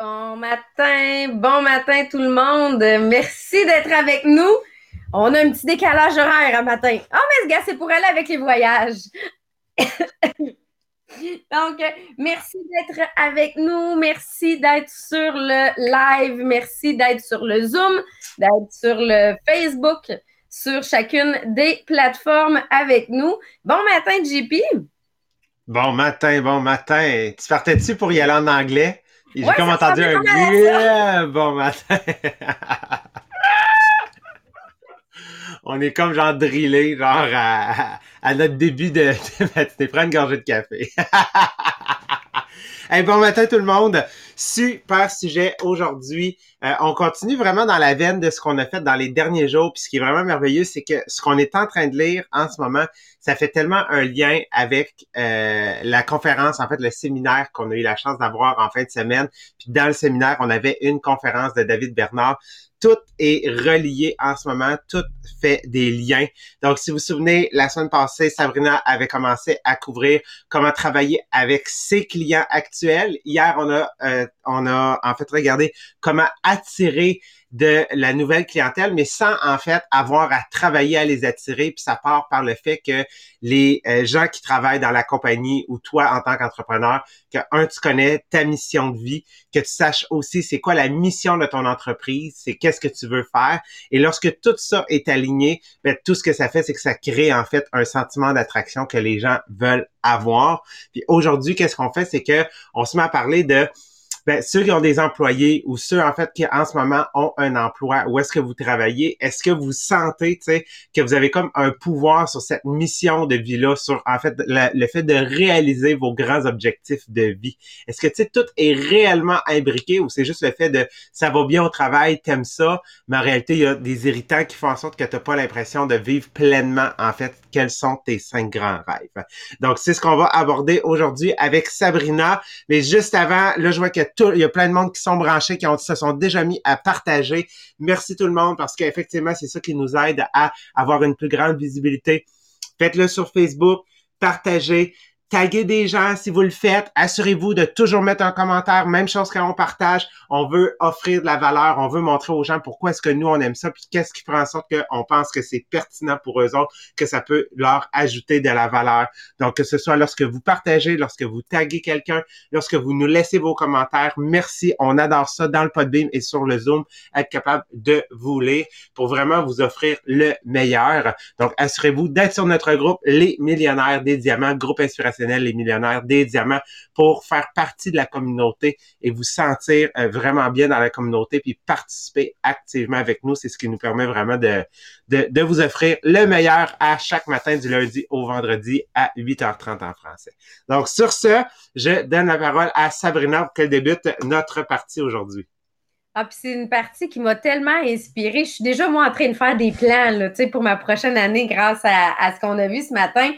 Bon matin, bon matin tout le monde. Merci d'être avec nous. On a un petit décalage horaire à matin. Ah, mais ce gars, c'est pour aller avec les voyages. Donc, merci d'être avec nous. Merci d'être sur le live. Merci d'être sur le Zoom, d'être sur le Facebook, sur chacune des plateformes avec nous. Bon matin, JP. Bon matin, bon matin. Tu partais-tu pour y aller en anglais? J'ai comme entendu un yeah, bon matin. On est comme genre drillé, genre à, notre début de, de prends une gorgée de café. hey, bon matin tout le monde. Super sujet aujourd'hui. Euh, on continue vraiment dans la veine de ce qu'on a fait dans les derniers jours. Puis ce qui est vraiment merveilleux, c'est que ce qu'on est en train de lire en ce moment, ça fait tellement un lien avec euh, la conférence, en fait, le séminaire qu'on a eu la chance d'avoir en fin de semaine. Puis dans le séminaire, on avait une conférence de David Bernard tout est relié en ce moment, tout fait des liens. Donc, si vous vous souvenez, la semaine passée, Sabrina avait commencé à couvrir comment travailler avec ses clients actuels. Hier, on a, euh, on a en fait regardé comment attirer de la nouvelle clientèle, mais sans en fait avoir à travailler à les attirer. Puis ça part par le fait que les euh, gens qui travaillent dans la compagnie ou toi en tant qu'entrepreneur, que un, tu connais ta mission de vie, que tu saches aussi c'est quoi la mission de ton entreprise, c'est qu'est-ce que tu veux faire. Et lorsque tout ça est aligné, ben, tout ce que ça fait, c'est que ça crée en fait un sentiment d'attraction que les gens veulent avoir. Puis aujourd'hui, qu'est-ce qu'on fait, c'est que on se met à parler de ben, ceux qui ont des employés ou ceux en fait qui en ce moment ont un emploi, où est-ce que vous travaillez, est-ce que vous sentez, tu que vous avez comme un pouvoir sur cette mission de vie-là, sur en fait le fait de réaliser vos grands objectifs de vie? Est-ce que tu tout est réellement imbriqué ou c'est juste le fait de ça va bien au travail, t'aimes ça, mais en réalité il y a des irritants qui font en sorte que t'as pas l'impression de vivre pleinement en fait quels sont tes cinq grands rêves? Donc c'est ce qu'on va aborder aujourd'hui avec Sabrina, mais juste avant, là je vois que il y a plein de monde qui sont branchés, qui se sont déjà mis à partager. Merci tout le monde parce qu'effectivement, c'est ça qui nous aide à avoir une plus grande visibilité. Faites-le sur Facebook, partagez, taguez des gens si vous le faites. Assurez-vous de toujours mettre un commentaire. Même chose quand on partage. On veut offrir de la valeur. On veut montrer aux gens pourquoi est-ce que nous, on aime ça. Puis qu'est-ce qui fera en sorte qu'on pense que c'est pertinent pour eux autres, que ça peut leur ajouter de la valeur. Donc, que ce soit lorsque vous partagez, lorsque vous taguez quelqu'un, lorsque vous nous laissez vos commentaires. Merci. On adore ça dans le Podbeam et sur le Zoom, être capable de vous lire pour vraiment vous offrir le meilleur. Donc, assurez-vous d'être sur notre groupe Les Millionnaires des Diamants, groupe inspiration les millionnaires, des diamants pour faire partie de la communauté et vous sentir euh, vraiment bien dans la communauté puis participer activement avec nous. C'est ce qui nous permet vraiment de, de, vous offrir le meilleur à chaque matin du lundi au vendredi à 8h30 en français. Donc, sur ce, je donne la parole à Sabrina pour qu'elle débute notre partie aujourd'hui. Ah, puis c'est une partie qui m'a tellement inspirée. Je suis déjà, moi, en train de faire des plans là, pour ma prochaine année grâce à, à ce qu'on a vu ce matin.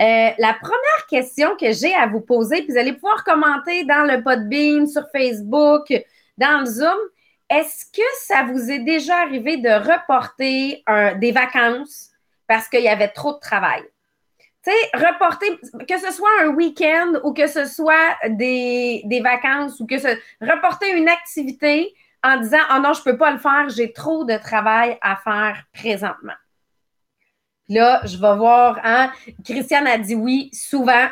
Euh, la première question que j'ai à vous poser, puis vous allez pouvoir commenter dans le Podbean, sur Facebook, dans le Zoom, est-ce que ça vous est déjà arrivé de reporter des vacances parce qu'il y avait trop de travail? Tu sais, reporter, que ce soit un week-end ou que ce soit des, vacances ou que ce reporter une activité en disant Oh non, je ne peux pas le faire, j'ai trop de travail à faire présentement. Là, je vais voir. Hein? Christiane a dit oui souvent.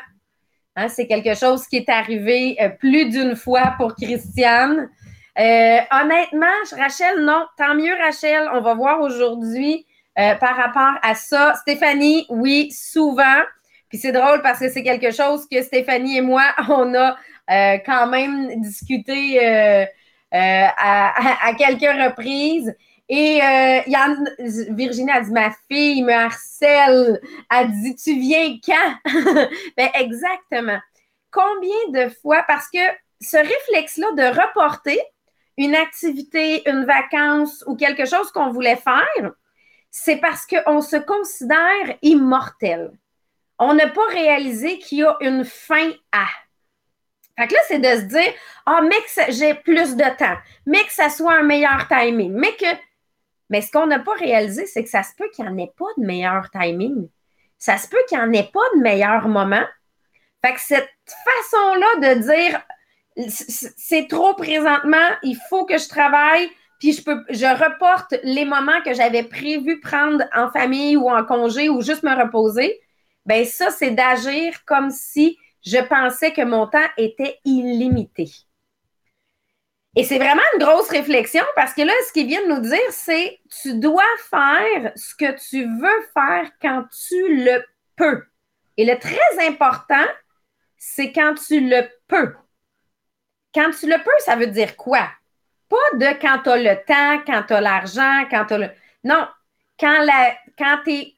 Hein, c'est quelque chose qui est arrivé euh, plus d'une fois pour Christiane. Euh, honnêtement, Rachel, non. Tant mieux, Rachel. On va voir aujourd'hui euh, par rapport à ça. Stéphanie, oui, souvent. Puis c'est drôle parce que c'est quelque chose que Stéphanie et moi, on a quand même discuté à, quelques reprises. Et euh, Virginie a dit Ma fille me harcèle. Elle dit Tu viens quand? Ben, Exactement. Combien de fois Parce que ce réflexe-là de reporter une activité, une vacance ou quelque chose qu'on voulait faire, c'est parce qu'on se considère immortel. On n'a pas réalisé qu'il y a une fin à. Fait que là, c'est de se dire, ah, mais que j'ai plus de temps, mais que ça soit un meilleur timing, mais que mais ce qu'on n'a pas réalisé, c'est que ça se peut qu'il n'y en ait pas de meilleur timing. Ça se peut qu'il n'y en ait pas de meilleur moment. Fait que cette façon-là de dire c'est trop présentement, il faut que je travaille, puis je peux, je reporte les moments que j'avais prévu prendre en famille ou en congé ou juste me reposer. Ben ça, c'est d'agir comme si je pensais que mon temps était illimité. Et c'est vraiment une grosse réflexion parce que là, ce qu'il vient de nous dire, c'est tu dois faire ce que tu veux faire quand tu le peux. Et le très important, c'est quand tu le peux. Quand tu le peux, ça veut dire quoi? Pas de quand tu as le temps, quand tu as l'argent, quand tu as le. Non, quand, quand tu es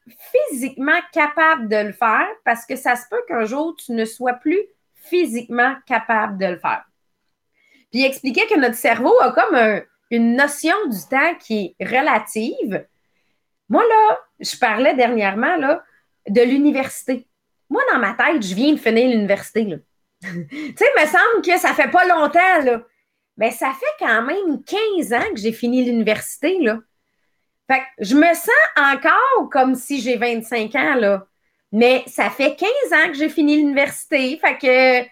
physiquement capable de le faire, parce que ça se peut qu'un jour, tu ne sois plus physiquement capable de le faire. Puis il expliquait que notre cerveau a comme une notion du temps qui est relative. Moi, là, je parlais dernièrement là, de l'université. Moi, dans ma tête, je viens de finir l'université. tu sais, il me semble que ça fait pas longtemps, là. Mais ça fait quand même 15 ans que j'ai fini l'université, là. Fait que je me sens encore comme si j'ai 25 ans, là. Mais ça fait 15 ans que j'ai fini l'université. Fait que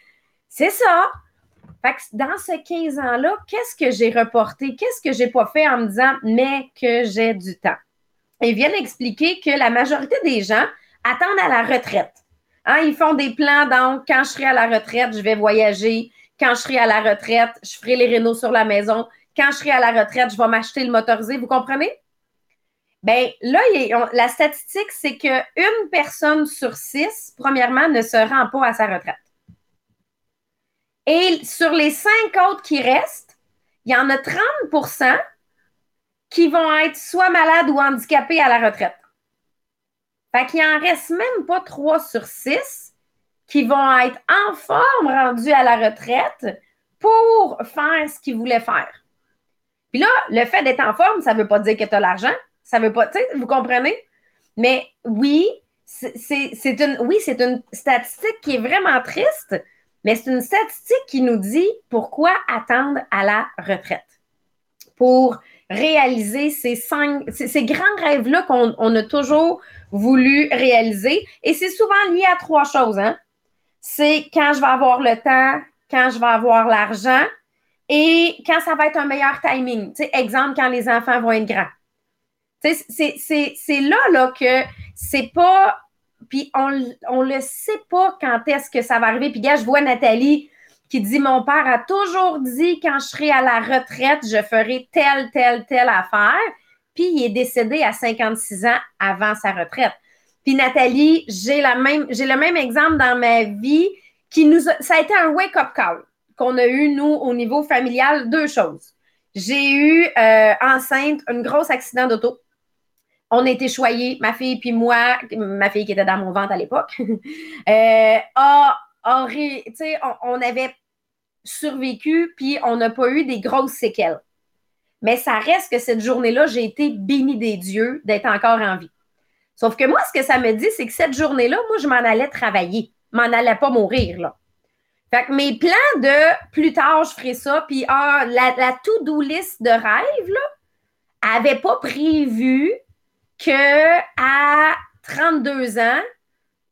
c'est ça. Fait dans ces 15 ans-là, qu'est-ce que j'ai reporté? Qu'est-ce que j'ai pas fait en me disant, mais que j'ai du temps? Ils viennent expliquer que la majorité des gens attendent à la retraite. Hein, ils font des plans, donc quand je serai à la retraite, je vais voyager. Quand je serai à la retraite, je ferai les rénaux sur la maison. Quand je serai à la retraite, je vais m'acheter le motorisé. Vous comprenez? Bien, là, la statistique, c'est qu'une personne sur six, premièrement, ne se rend pas à sa retraite. Et sur les cinq autres qui restent, il y en a 30% qui vont être soit malades ou handicapés à la retraite. Fait qu'il en reste même pas 3 sur 6 qui vont être en forme rendus à la retraite pour faire ce qu'ils voulaient faire. Puis là, le fait d'être en forme, ça ne veut pas dire que tu as l'argent. Ça veut pas, tu sais, vous comprenez? Mais oui, c'est une, oui, c'est une statistique qui est vraiment triste, mais c'est une statistique qui nous dit pourquoi attendre à la retraite. Pour réaliser ces, cinq, ces, grands rêves-là qu'on a toujours voulu réaliser. Et c'est souvent lié à trois choses. Hein? C'est quand je vais avoir le temps, quand je vais avoir l'argent et quand ça va être un meilleur timing. exemple, quand les enfants vont être grands. C'est là, là que c'est pas. Puis on ne le sait pas quand est-ce que ça va arriver. Puis, gars, je vois Nathalie qui dit Mon père a toujours dit quand je serai à la retraite, je ferai telle, telle, telle affaire. Puis il est décédé à 56 ans avant sa retraite. Puis Nathalie, j'ai la même, j'ai le même exemple dans ma vie qui nous ça a été un wake-up call qu'on a eu, nous, au niveau familial. Deux choses. J'ai eu euh, enceinte un gros accident d'auto on été choyés, ma fille puis moi, ma fille qui était dans mon ventre à l'époque, euh, on, avait survécu, puis on n'a pas eu des grosses séquelles. Mais ça reste que cette journée-là, j'ai été bénie des dieux d'être encore en vie. Sauf que moi, ce que ça me dit, c'est que cette journée-là, moi, je m'en allais travailler. M'en allais pas mourir, là. Fait que mes plans de plus tard, je ferai ça, puis ah, la, la to-do list de rêve, là, avait pas prévu que à 32 ans,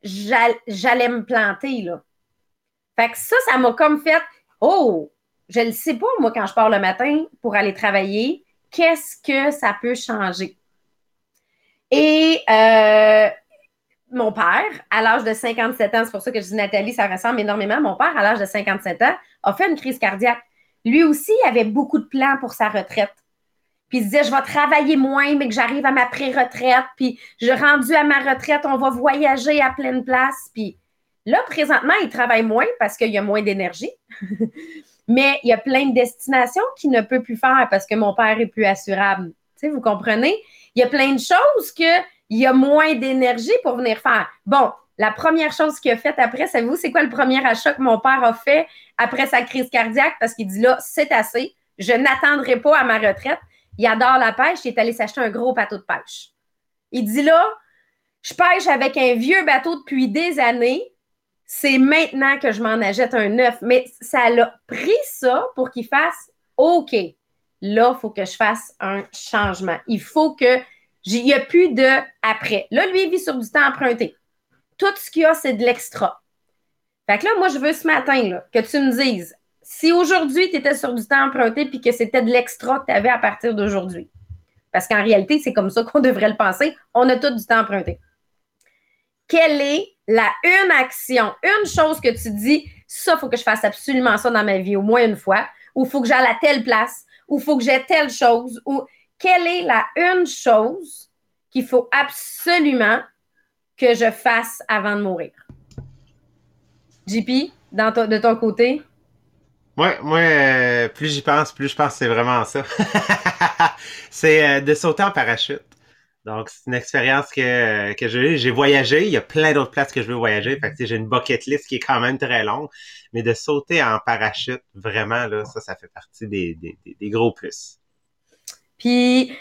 j'allais me planter, là. Fait que ça, ça m'a comme fait, oh, je ne sais pas, moi, quand je pars le matin pour aller travailler, qu'est-ce que ça peut changer? Et euh, mon père, à l'âge de 57 ans, c'est pour ça que je dis Nathalie, ça ressemble énormément. Mon père, à l'âge de 57 ans, a fait une crise cardiaque. Lui aussi avait beaucoup de plans pour sa retraite. Puis il disait, je vais travailler moins, mais que j'arrive à ma pré-retraite. Puis je rendu à ma retraite, on va voyager à pleine place. Puis là, présentement, il travaille moins parce qu'il y a moins d'énergie. mais il y a plein de destinations qu'il ne peut plus faire parce que mon père est plus assurable. Tu sais, vous comprenez? Il y a plein de choses qu'il y a moins d'énergie pour venir faire. Bon, la première chose qu'il a faite après, savez-vous, c'est quoi le premier achat que mon père a fait après sa crise cardiaque? Parce qu'il dit là, c'est assez. Je n'attendrai pas à ma retraite. Il adore la pêche. Il est allé s'acheter un gros bateau de pêche. Il dit là, je pêche avec un vieux bateau depuis des années. C'est maintenant que je m'en achète un neuf. Mais ça l'a pris ça pour qu'il fasse OK. Là, il faut que je fasse un changement. Il faut que. Il n'y a plus de après. Là, lui, il vit sur du temps emprunté. Tout ce qu'il y a, c'est de l'extra. Fait que là, moi, je veux ce matin là, que tu me dises si aujourd'hui tu étais sur du temps emprunté puis que c'était de l'extra que tu avais à partir d'aujourd'hui. Parce qu'en réalité, c'est comme ça qu'on devrait le penser. On a tout du temps emprunté. Quelle est la une action, une chose que tu dis, ça, il faut que je fasse absolument ça dans ma vie au moins une fois, ou il faut que j'aille à telle place, ou il faut que j'aie telle chose, ou quelle est la une chose qu'il faut absolument que je fasse avant de mourir? JP, de ton côté? Moi, moi euh, plus j'y pense, plus je pense que c'est vraiment ça. c'est euh, de sauter en parachute. Donc, c'est une expérience que, que j'ai J'ai voyagé. Il y a plein d'autres places que je veux voyager. Fait que j'ai une bucket list qui est quand même très longue. Mais de sauter en parachute, vraiment, là, ça, ça fait partie des, des, des gros plus. Puis,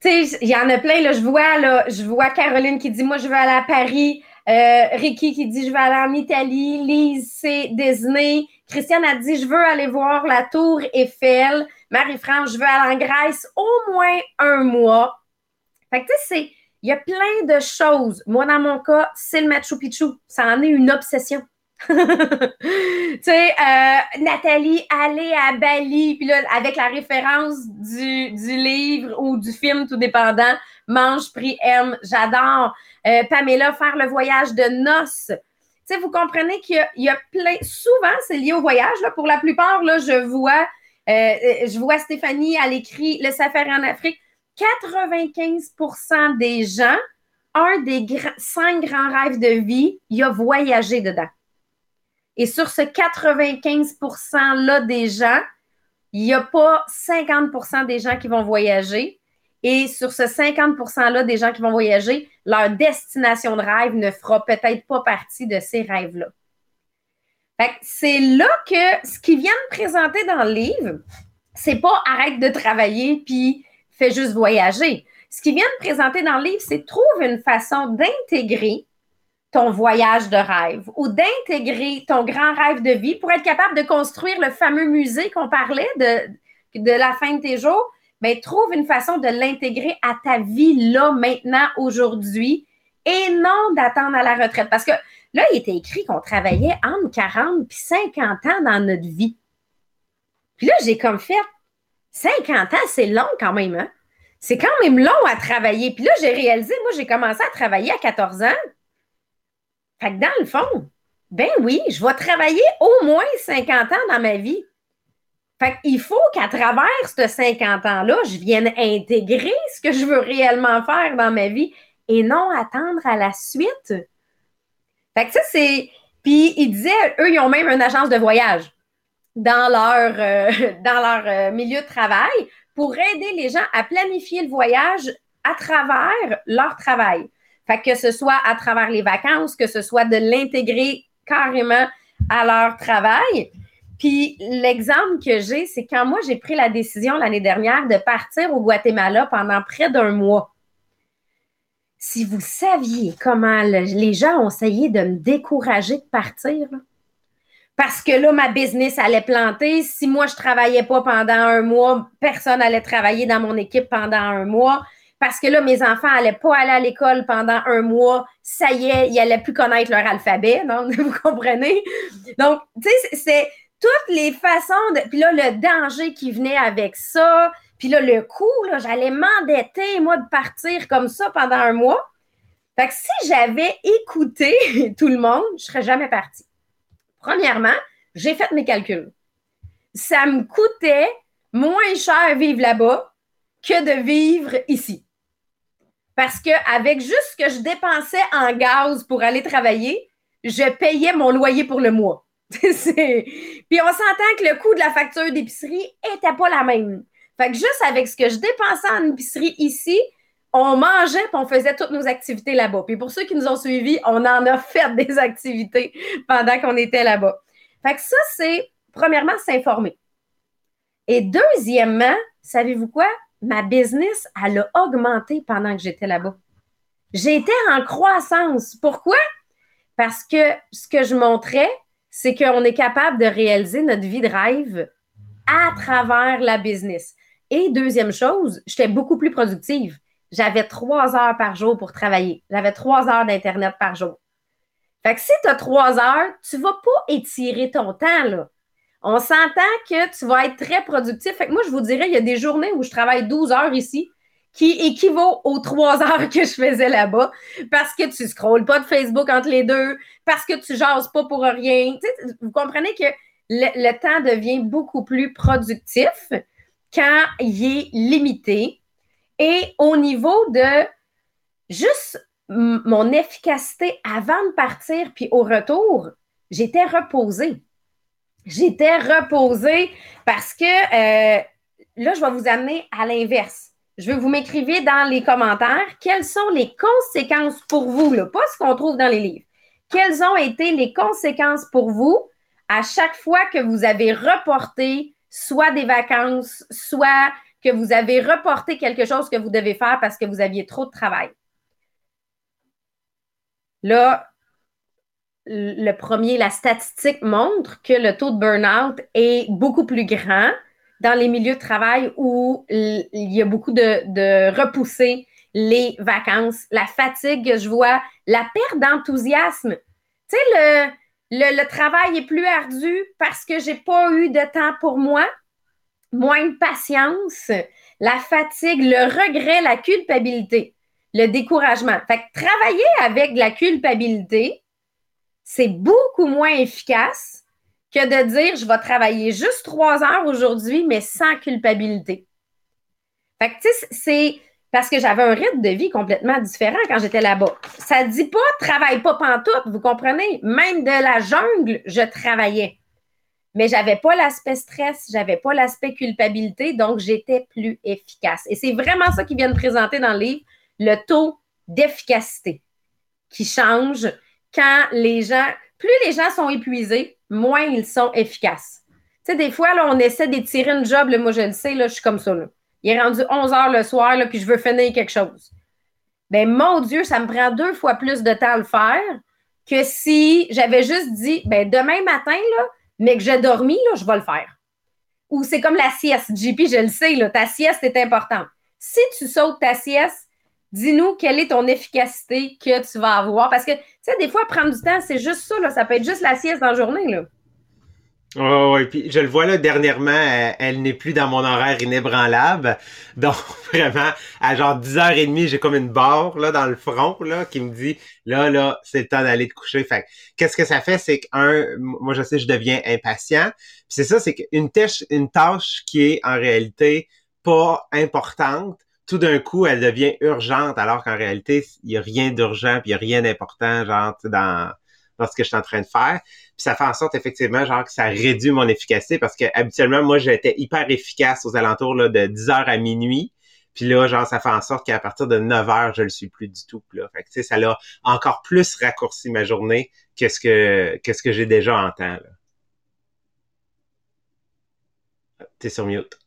tu sais, il y en a plein, là. Je vois, là, je vois Caroline qui dit, moi, je veux aller à Paris. Euh, Ricky qui dit, je veux aller en Italie. Lise, c'est Disney. Christiane a dit, je veux aller voir la tour Eiffel. Marie-France, je veux aller en Grèce au moins un mois. Fait que, tu sais, il y a plein de choses. Moi, dans mon cas, c'est le Machu Picchu. Ça en est une obsession. tu sais, euh, Nathalie, aller à Bali, puis là, avec la référence du, livre ou du film, tout dépendant, Mange, Prix, M, j'adore. Euh, Pamela, faire le voyage de noces. Vous comprenez qu'il y, a plein, souvent, c'est lié au voyage. Pour la plupart, là, je vois, euh, je vois Stéphanie, elle écrit Le safari en Afrique. 95% des gens, un des cinq grands rêves de vie, il a voyagé dedans. Et sur ce 95 %-là des gens, il n'y a pas 50% des gens qui vont voyager. Et sur ce 50 %-là des gens qui vont voyager, leur destination de rêve ne fera peut-être pas partie de ces rêves-là. C'est là que ce qu'ils viennent présenter dans le livre, c'est pas arrête de travailler puis fais juste voyager. Ce qu'ils viennent présenter dans le livre, c'est trouve une façon d'intégrer ton voyage de rêve ou d'intégrer ton grand rêve de vie pour être capable de construire le fameux musée qu'on parlait de, de la fin de tes jours. Trouve une façon de l'intégrer à ta vie là, maintenant, aujourd'hui, et non d'attendre à la retraite. Parce que là, il était écrit qu'on travaillait entre 40 et 50 ans dans notre vie. Puis là, j'ai comme fait 50 ans, c'est long quand même, hein? C'est quand même long à travailler. Puis là, j'ai réalisé, moi, j'ai commencé à travailler à 14 ans. Fait que dans le fond, ben oui, je vais travailler au moins 50 ans dans ma vie. Fait qu'il faut qu'à travers ces 50 ans-là, je vienne intégrer ce que je veux réellement faire dans ma vie et non attendre à la suite. Fait que ça, c'est. Puis, il disait, eux, ils ont même une agence de voyage dans leur, euh, euh, milieu de travail pour aider les gens à planifier le voyage à travers leur travail. Fait que ce soit à travers les vacances, que ce soit de l'intégrer carrément à leur travail. Puis l'exemple que j'ai, c'est quand moi j'ai pris la décision l'année dernière de partir au Guatemala pendant près d'un mois. Si vous saviez comment les gens ont essayé de me décourager de partir, parce que là, ma business allait planter. Si moi, je travaillais pas pendant un mois, personne allait travailler dans mon équipe pendant un mois. Parce que là, mes enfants allaient pas aller à l'école pendant un mois. Ça y est, ils allaient plus connaître leur alphabet. Non? Vous comprenez? Donc, tu sais, c'est toutes les façons de. Puis là, le danger qui venait avec ça. Puis là, le coût, j'allais m'endetter, moi, de partir comme ça pendant un mois. Fait que si j'avais écouté tout le monde, je serais jamais partie. Premièrement, j'ai fait mes calculs. Ça me coûtait moins cher vivre là-bas que de vivre ici. Parce qu'avec juste ce que je dépensais en gaz pour aller travailler, je payais mon loyer pour le mois. Puis on s'entend que le coût de la facture d'épicerie n'était pas la même. Fait que juste avec ce que je dépensais en épicerie ici, on mangeait et on faisait toutes nos activités là-bas. Puis pour ceux qui nous ont suivis, on en a fait des activités pendant qu'on était là-bas. Fait que ça, c'est premièrement s'informer. Et deuxièmement, savez-vous quoi? Ma business, elle a augmenté pendant que j'étais là-bas. J'étais en croissance. Pourquoi? Parce que ce que je montrais, c'est qu'on est capable de réaliser notre vie de rêve à travers la business. Et deuxième chose, j'étais beaucoup plus productive j'avais trois heures par jour pour travailler. J'avais trois heures d'Internet par jour. Fait que si tu as trois heures, tu ne vas pas étirer ton temps, là. On s'entend que tu vas être très productif. Fait que moi, je vous dirais, il y a des journées où je travaille 12 heures ici qui équivaut aux trois heures que je faisais là-bas parce que tu scrolles pas de Facebook entre les deux, parce que tu jases pas pour rien. vous comprenez que le, temps devient beaucoup plus productif quand il est limité. Et au niveau de juste mon efficacité avant de partir, puis au retour, j'étais reposée. J'étais reposée parce que euh, là, je vais vous amener à l'inverse. Je veux vous m'écriviez dans les commentaires quelles sont les conséquences pour vous, là, pas ce qu'on trouve dans les livres. Quelles ont été les conséquences pour vous à chaque fois que vous avez reporté soit des vacances, soit que vous avez reporté quelque chose que vous devez faire parce que vous aviez trop de travail? Là, le premier, la statistique montre que le taux de burn-out est beaucoup plus grand dans les milieux de travail où il y a beaucoup de, repousser les vacances, la fatigue que je vois, la perte d'enthousiasme. Tu sais, le, le, travail est plus ardu parce que j'ai pas eu de temps pour moi, moins de patience, la fatigue, le regret, la culpabilité, le découragement. Fait que travailler avec la culpabilité, c'est beaucoup moins efficace que de dire je vais travailler juste trois heures aujourd'hui, mais sans culpabilité. Fait que, c'est parce que j'avais un rythme de vie complètement différent quand j'étais là-bas. Ça ne dit pas travaille pas pantoute, vous comprenez? Même de la jungle, je travaillais. Mais j'avais pas l'aspect stress, j'avais pas l'aspect culpabilité, donc j'étais plus efficace. Et c'est vraiment ça qu'ils viennent présenter dans le livre, le taux d'efficacité qui change quand les gens, plus les gens sont épuisés, moins ils sont efficaces. Tu sais, des fois, là, on essaie d'étirer une job, moi je le sais, là, je suis comme ça. Là. Il est rendu 11 heures le soir, là, puis je veux finir quelque chose. Ben, mon Dieu, ça me prend deux fois plus de temps à le faire que si j'avais juste dit, ben, demain matin, là, mais que j'ai dormi, là, je vais le faire. Ou c'est comme la sieste. JP, je le sais, là, ta sieste est importante. Si tu sautes ta sieste, dis-nous quelle est ton efficacité que tu vas avoir. Parce que, tu sais, des fois, prendre du temps, c'est juste ça, là. Ça peut être juste la sieste dans la journée, là. Oh, oui, puis je le vois là dernièrement, elle, n'est plus dans mon horaire inébranlable. Donc vraiment, à genre 10h30, j'ai comme une barre là dans le front là qui me dit là là, c'est le temps d'aller te coucher. Fait qu'est-ce que ça fait? C'est qu'un moi je sais je deviens impatient. c'est ça c'est qu'une tâche une tâche qui est en réalité pas importante, tout d'un coup, elle devient urgente alors qu'en réalité, il y a rien d'urgent, puis il y a rien d'important genre dans dans ce que je suis en train de faire. Puis ça fait en sorte effectivement genre que ça réduit mon efficacité parce que habituellement moi j'étais hyper efficace aux alentours là, de 10 heures à minuit. Puis là, genre, ça fait en sorte qu'à partir de 9 heures, je le suis plus du tout. Là. Fait que, ça l'a encore plus raccourci ma journée que ce que, que, ce que j'ai déjà en temps. T'es sur mute.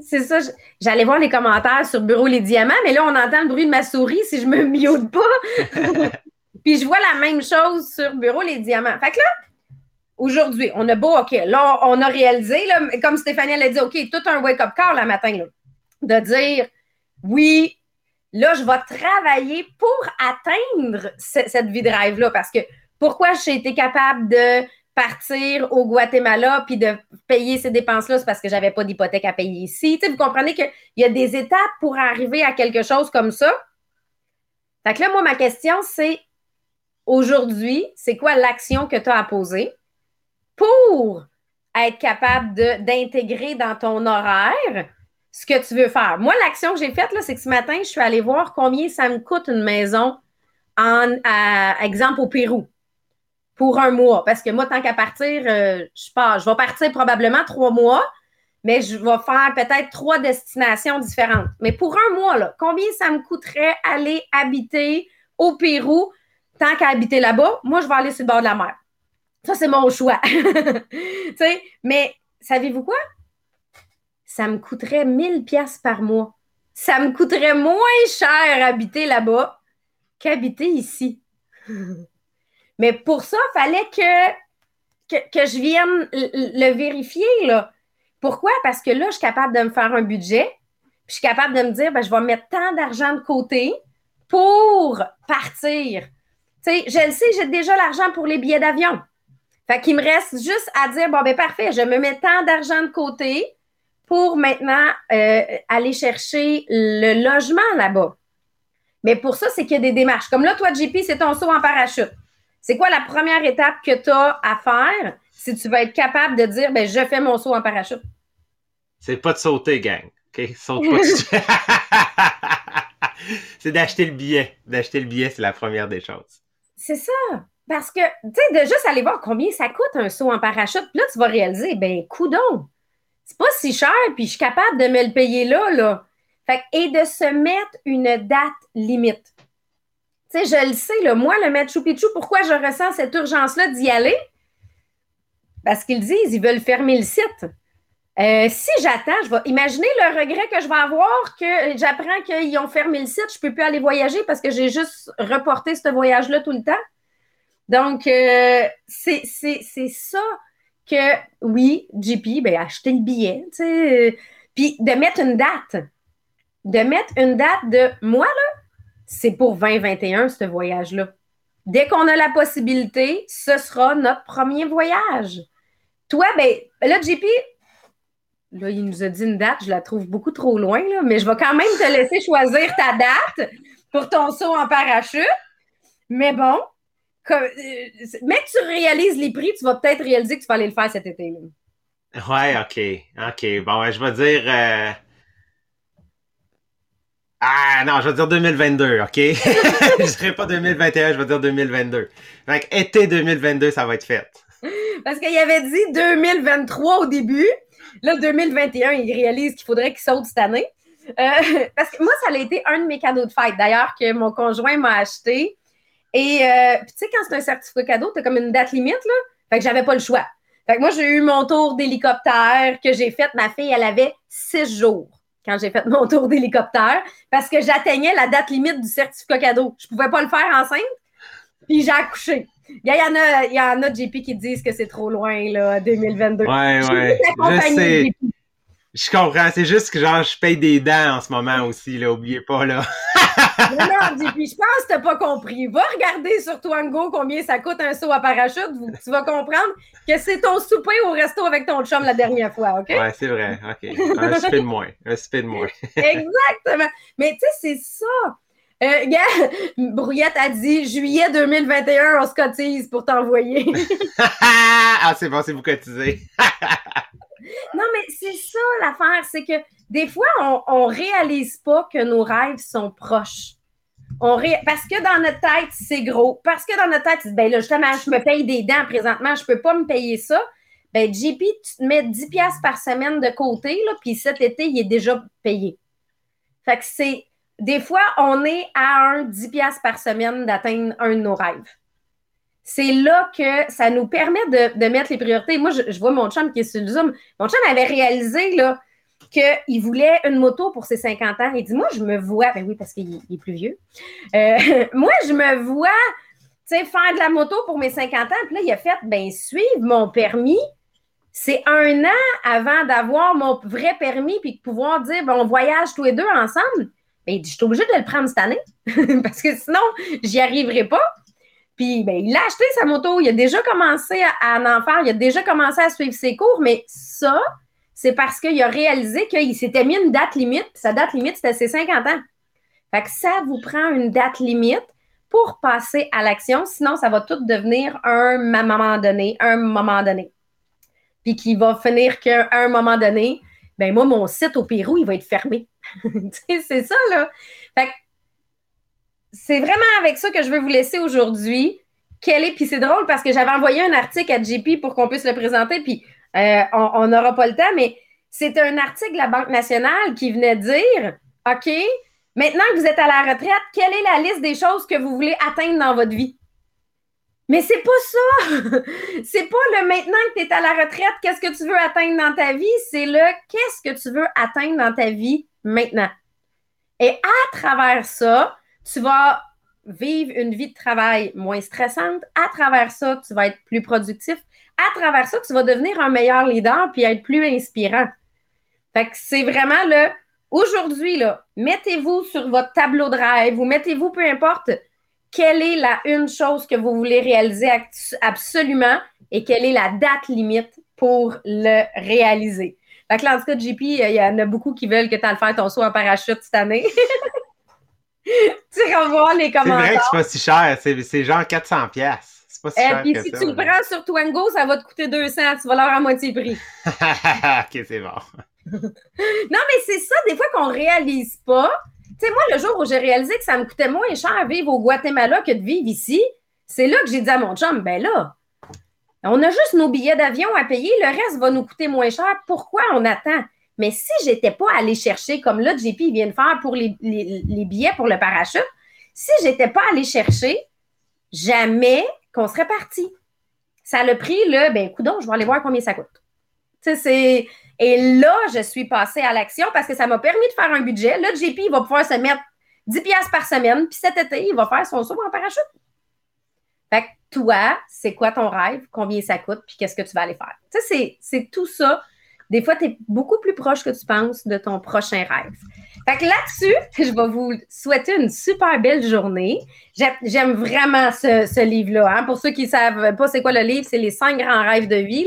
C'est ça, j'allais voir les commentaires sur Bureau Les Diamants, mais là, on entend le bruit de ma souris si je me mute pas. Puis je vois la même chose sur Bureau Les Diamants. Fait que là, aujourd'hui, on a beau, OK, là, on a réalisé, là, comme Stéphanie elle a dit, OK, tout un wake-up call le matin, là, de dire, oui, là, je vais travailler pour atteindre cette vie de rêve-là. Parce que pourquoi j'ai été capable de partir au Guatemala puis de payer ces dépenses-là, c'est parce que j'avais pas d'hypothèque à payer ici. Vous comprenez qu'il y a des étapes pour arriver à quelque chose comme ça. Fait que là, moi, ma question, c'est aujourd'hui, c'est quoi l'action que tu as à poser pour être capable d'intégrer dans ton horaire ce que tu veux faire? Moi, l'action que j'ai faite, c'est que ce matin, je suis allée voir combien ça me coûte une maison, en exemple, au Pérou, pour un mois. Parce que moi, tant qu'à partir, euh, je pars. Je vais partir probablement trois mois, mais je vais faire peut-être trois destinations différentes. Mais pour un mois, combien ça me coûterait aller habiter au Pérou tant qu'à habiter là-bas, moi, je vais aller sur le bord de la mer. Ça, c'est mon choix. mais savez-vous quoi? Ça me coûterait 1000 pièces par mois. Ça me coûterait moins cher habiter là-bas qu'habiter ici. mais pour ça, il fallait que, je vienne le, vérifier. Pourquoi? Parce que là, je suis capable de me faire un budget. Je suis capable de me dire, ben, je vais mettre tant d'argent de côté pour partir je le sais, j'ai déjà l'argent pour les billets d'avion. Fait qu'il me reste juste à dire, bon, ben parfait, je me mets tant d'argent de côté pour maintenant euh, aller chercher le logement là-bas. Mais pour ça, c'est qu'il y a des démarches. Comme là, toi, JP, c'est ton saut en parachute. C'est quoi la première étape que tu as à faire si tu vas être capable de dire, ben, je fais mon saut en parachute? C'est pas de sauter, gang. OK? Saute pas C'est d'acheter le billet. D'acheter le billet, c'est la première des choses. C'est ça. Parce que, tu sais, de juste aller voir combien ça coûte un saut en parachute, puis là, tu vas réaliser, ben, coudon, c'est pas si cher, puis je suis capable de me le payer là, là. Fait, et de se mettre une date limite. Je le sais, moi, le Machu Picchu, pourquoi je ressens cette urgence-là d'y aller? Parce qu'ils disent, ils veulent fermer le site. Euh, si j'attends, je vais imaginer le regret que je vais avoir que j'apprends qu'ils ont fermé le site, je ne peux plus aller voyager parce que j'ai juste reporté ce voyage-là tout le temps. Donc, euh, c'est ça que, oui, JP, ben, acheter le billet, tu sais, euh, puis de mettre une date. De mettre une date de moi, là, c'est pour 2021, ce voyage-là. Dès qu'on a la possibilité, ce sera notre premier voyage. Toi, ben, là, JP, là, il nous a dit une date, je la trouve beaucoup trop loin, là, mais je vais quand même te laisser choisir ta date pour ton saut en parachute. Mais bon, euh, mais que tu réalises les prix, tu vas peut-être réaliser que tu vas aller le faire cet été. Là. Ouais, OK. OK. Bon, je vais dire. Euh, ah non, je vais dire 2022, OK? je ne dirais pas 2021, je vais dire 2022. Donc, été 2022, ça va être fait. Parce qu'il avait dit 2023 au début. Là, 2021, il réalise qu'il faudrait qu'il saute cette année. Euh, parce que moi, ça a été un de mes cadeaux de fête, d'ailleurs, que mon conjoint m'a acheté. Et euh, tu sais, quand c'est un certificat cadeau, tu as comme une date limite, là. Fait que j'avais pas le choix. Fait que moi, j'ai eu mon tour d'hélicoptère que j'ai fait. Ma fille, elle avait six jours quand j'ai fait mon tour d'hélicoptère parce que j'atteignais la date limite du certificat cadeau. Je pouvais pas le faire enceinte, puis j'ai accouché. Il y, en a, il y en a, JP, qui disent que c'est trop loin, là, 2022. Ouais, ouais. Je sais. Je comprends. C'est juste que, genre, je paye des dents en ce moment aussi, là. Oubliez pas, là. non, JP, je pense que t'as pas compris. Va regarder sur Twango combien ça coûte un saut à parachute. Tu vas comprendre que c'est ton souper au resto avec ton chum la dernière fois, OK? Ouais, c'est vrai. OK. Un souper de moins. Un souper de moins. Exactement. Mais tu sais, c'est ça. Euh, gars, Brouillette a dit juillet 2021, on se cotise pour t'envoyer. ah, c'est bon, c'est vous cotiser. Non, mais c'est ça l'affaire, c'est que des fois, on, ne réalise pas que nos rêves sont proches. On Parce que dans notre tête, c'est gros. Parce que dans notre tête, ben là, justement, je me paye des dents présentement, je peux pas me payer ça. Ben, JP, tu te mets 10 piastres par semaine de côté, là, puis cet été, il est déjà payé. Fait que c'est des fois, on est à un 10 piastres par semaine d'atteindre un de nos rêves. C'est là que ça nous permet de, mettre les priorités. Moi, je, vois mon chum qui est sur le Zoom. Mon chum avait réalisé qu'il voulait une moto pour ses 50 ans. Il dit Moi, je me vois, ben oui, parce qu'il est plus vieux. Euh, moi, je me vois faire de la moto pour mes 50 ans. Puis là, il a fait ben suivre mon permis. C'est un an avant d'avoir mon vrai permis puis de pouvoir dire ben, on voyage tous les deux ensemble. Ben, je suis obligée de le prendre cette année parce que sinon, j'y arriverai pas. Puis, ben, il a acheté sa moto, il a déjà commencé à, en faire, il a déjà commencé à suivre ses cours, mais ça, c'est parce qu'il a réalisé qu'il s'était mis une date limite, sa date limite, c'était ses 50 ans. Fait que ça vous prend une date limite pour passer à l'action, sinon ça va tout devenir un moment donné, un moment donné. Puis qui va finir qu'à un moment donné, ben moi, mon site au Pérou, il va être fermé. c'est ça, là. Fait c'est vraiment avec ça que je veux vous laisser aujourd'hui. Quel est, puis c'est drôle parce que j'avais envoyé un article à JP pour qu'on puisse le présenter, puis euh, on n'aura pas le temps, mais c'est un article de la Banque nationale qui venait dire OK, maintenant que vous êtes à la retraite, quelle est la liste des choses que vous voulez atteindre dans votre vie? Mais c'est pas ça! c'est pas le maintenant que tu es à la retraite, qu'est-ce que tu veux atteindre dans ta vie, c'est le qu'est-ce que tu veux atteindre dans ta vie maintenant. Et à travers ça, tu vas vivre une vie de travail moins stressante. À travers ça, tu vas être plus productif. À travers ça, tu vas devenir un meilleur leader puis être plus inspirant. Fait que c'est vraiment le aujourd'hui, mettez-vous sur votre tableau de rêve ou mettez-vous peu importe quelle est la une chose que vous voulez réaliser absolument et quelle est la date limite pour le réaliser. Fait que là, en tout cas, JP, il y en a beaucoup qui veulent que tu ailles faire ton saut en parachute cette année. tu revois les commentaires. C'est vrai que c'est pas si cher. C'est genre 400 pièces. C'est pas si Et cher puis que si ça, tu le prends sur Twango, ça va te coûter 200. Tu vas l'avoir à moitié prix. ok, c'est bon. Non, mais c'est ça, des fois qu'on réalise pas. Tu sais, moi, le jour où j'ai réalisé que ça me coûtait moins cher vivre au Guatemala que de vivre ici, c'est là que j'ai dit à mon chum, ben là, on a juste nos billets d'avion à payer, le reste va nous coûter moins cher. Pourquoi on attend? Mais si j'étais pas allé chercher, comme là, JP vient de faire pour les, les- les billets pour le parachute, si j'étais pas allé chercher, jamais qu'on serait parti. Ça le prix, là, ben, coudon, je vais aller voir combien ça coûte. C'est. Et là, je suis passée à l'action parce que ça m'a permis de faire un budget. Là, JP, il va pouvoir se mettre 10 piastres par semaine, puis cet été, il va faire son saut en parachute. Fait que toi, c'est quoi ton rêve, combien ça coûte, puis qu'est-ce que tu vas aller faire? Tu sais, c'est tout ça. Des fois, tu es beaucoup plus proche que tu penses de ton prochain rêve. Fait que là-dessus, je vais vous souhaiter une super belle journée. J'ai- J'aime vraiment ce, livre-là. hein. Pour ceux qui ne savent pas c'est quoi le livre, c'est les cinq grands rêves de vie.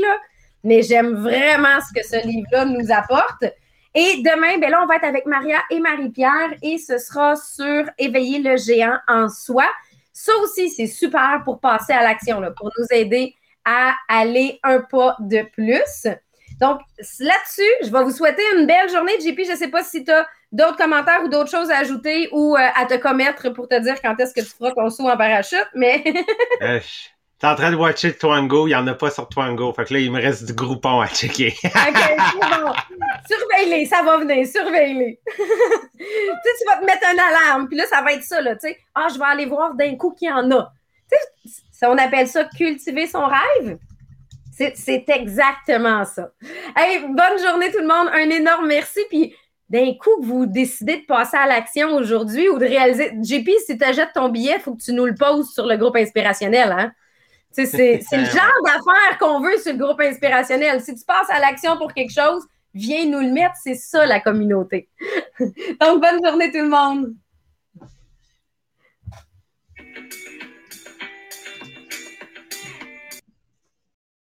Mais j'aime vraiment ce que ce livre-là nous apporte. Et demain, ben là, on va être avec Maria et Marie-Pierre et ce sera sur éveiller le géant en soi. Ça aussi, c'est super pour passer à l'action, pour nous aider à aller un pas de plus. Donc, là-dessus, je vais vous souhaiter une belle journée. JP, je ne sais pas si tu as d'autres commentaires ou d'autres choses à ajouter ou euh, à te commettre pour te dire quand est-ce que tu feras ton saut en parachute, mais Euh, T'es en train de watcher Twango, il n'y en a pas sur Twango. Fait que là, il me reste du groupon à checker. OK, c'est bon. Surveille-les, ça va venir, surveille-les. tu sais, tu vas te mettre une alarme, puis là, ça va être ça, là, tu sais. Ah, je vais aller voir d'un coup qu'il y en a. Tu sais, ça, on appelle ça cultiver son rêve. C'est exactement ça. Hey, bonne journée tout le monde, un énorme merci, puis d'un coup vous décidez de passer à l'action aujourd'hui ou de réaliser... JP, si tu achètes ton billet, il faut que tu nous le poses sur le groupe inspirationnel, hein? C'est le genre d'affaires qu'on veut sur le groupe inspirationnel. Si tu passes à l'action pour quelque chose, viens nous le mettre. C'est ça la communauté. Donc, bonne journée tout le monde.